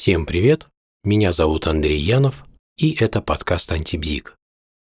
Всем привет, меня зовут Андрей Янов, и это подкаст «Антибзик».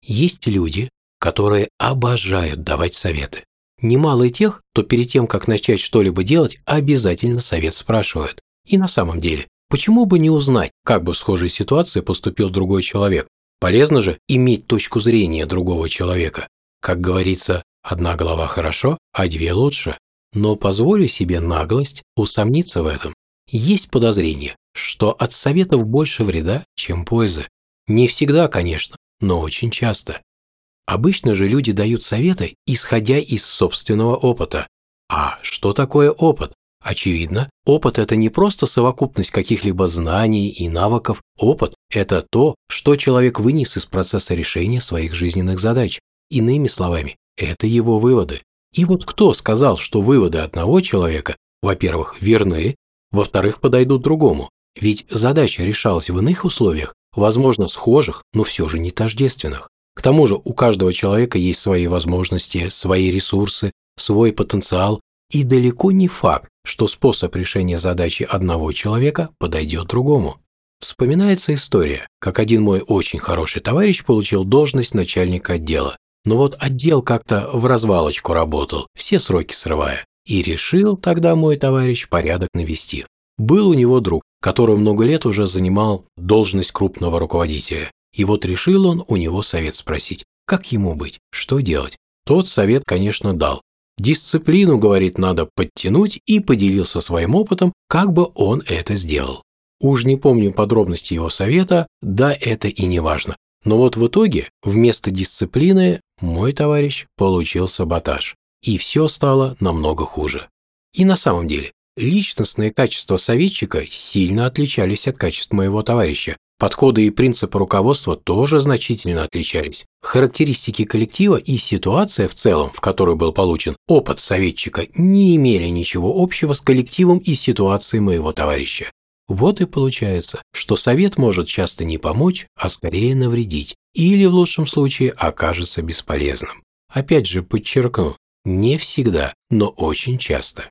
Есть люди, которые обожают давать советы. Немало и тех, кто перед тем, как начать что-либо делать, обязательно совет спрашивают. И на самом деле, почему бы не узнать, как бы в схожей ситуации поступил другой человек? Полезно же иметь точку зрения другого человека. Как говорится, одна голова хорошо, а две лучше. Но позволю себе наглость усомниться в этом. Есть подозрение, что от советов больше вреда, чем пользы. Не всегда, конечно, но очень часто. Обычно же люди дают советы, исходя из собственного опыта. А что такое опыт? Очевидно, опыт – это не просто совокупность каких-либо знаний и навыков. Опыт – это то, что человек вынес из процесса решения своих жизненных задач. Иными словами, это его выводы. И вот кто сказал, что выводы одного человека, во-первых, верны, во-вторых, подойдут другому? Ведь задача решалась в иных условиях, возможно, схожих, но все же не тождественных. К тому же у каждого человека есть свои возможности, свои ресурсы, свой потенциал, и далеко не факт, что способ решения задачи одного человека подойдет другому. Вспоминается история, как один мой очень хороший товарищ получил должность начальника отдела. Но вот отдел как-то в развалочку работал, все сроки срывая. И решил тогда мой товарищ порядок навести. Был у него друг, который много лет уже занимал должность крупного руководителя. И вот решил он у него совет спросить, как ему быть, что делать. Тот совет, конечно, дал. Дисциплину, говорит, надо подтянуть и поделился своим опытом, как бы он это сделал. Уж не помню подробности его совета, да это и не важно. Но вот в итоге вместо дисциплины мой товарищ получил саботаж, и все стало намного хуже. И на самом деле, личностные качества советчика сильно отличались от качеств моего товарища. Подходы и принципы руководства тоже значительно отличались. Характеристики коллектива и ситуация в целом, в которой был получен опыт советчика, не имели ничего общего с коллективом и ситуацией моего товарища. Вот и получается, что совет может часто не помочь, а скорее навредить, или в лучшем случае окажется бесполезным. Опять же подчеркну, не всегда, но очень часто.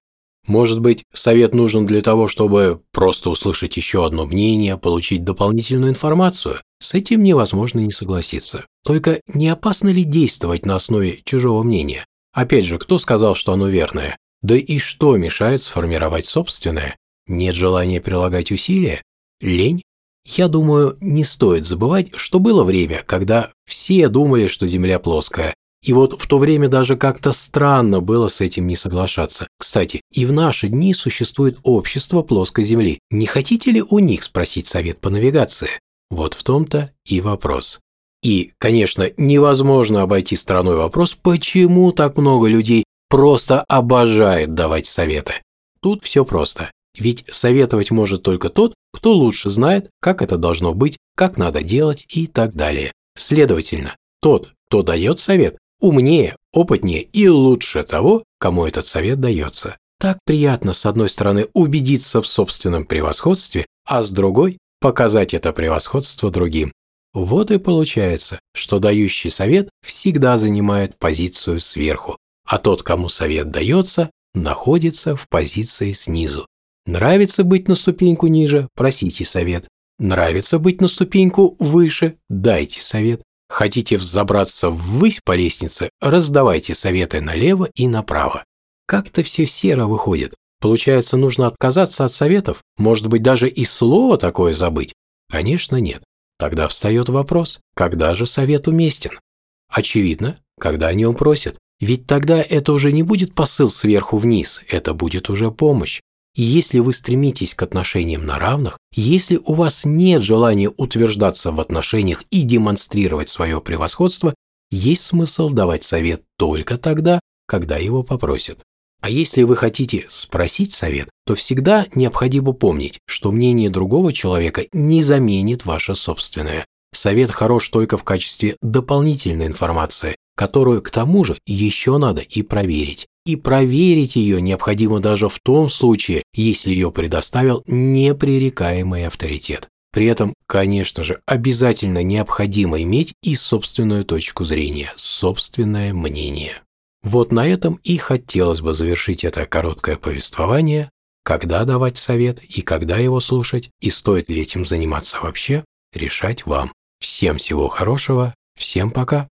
Может быть, совет нужен для того, чтобы просто услышать еще одно мнение, получить дополнительную информацию? С этим невозможно не согласиться. Только не опасно ли действовать на основе чужого мнения? Опять же, кто сказал, что оно верное? Да и что мешает сформировать собственное? Нет желания прилагать усилия? Лень? Я думаю, не стоит забывать, что было время, когда все думали, что Земля плоская. И вот в то время даже как-то странно было с этим не соглашаться. Кстати, и в наши дни существует общество плоской Земли. Не хотите ли у них спросить совет по навигации? Вот в том-то и вопрос. И, конечно, невозможно обойти стороной вопрос, почему так много людей просто обожает давать советы. Тут все просто. Ведь советовать может только тот, кто лучше знает, как это должно быть, как надо делать и так далее. Следовательно, тот, кто дает совет, умнее, опытнее и лучше того, кому этот совет дается. Так приятно, с одной стороны, убедиться в собственном превосходстве, а с другой – показать это превосходство другим. Вот и получается, что дающий совет всегда занимает позицию сверху, а тот, кому совет дается, находится в позиции снизу. Нравится быть на ступеньку ниже – просите совет. Нравится быть на ступеньку выше – дайте совет. Хотите взобраться ввысь по лестнице – раздавайте советы налево и направо. Как-то все серо выходит. Получается, нужно отказаться от советов? Может быть, даже и слово такое забыть? Конечно, нет. Тогда встает вопрос, когда же совет уместен? Очевидно, когда о нем просят. Ведь тогда это уже не будет посыл сверху вниз, это будет уже помощь. И если вы стремитесь к отношениям на равных, если у вас нет желания утверждаться в отношениях и демонстрировать свое превосходство, есть смысл давать совет только тогда, когда его попросят. А если вы хотите спросить совет, то всегда необходимо помнить, что мнение другого человека не заменит ваше собственное. Совет хорош только в качестве дополнительной информации, которую к тому же еще надо и проверить и проверить ее необходимо даже в том случае, если ее предоставил непререкаемый авторитет. При этом, конечно же, обязательно необходимо иметь и собственную точку зрения, собственное мнение. Вот на этом и хотелось бы завершить это короткое повествование. Когда давать совет и когда его слушать, и стоит ли этим заниматься вообще, решать вам. Всем всего хорошего, всем пока.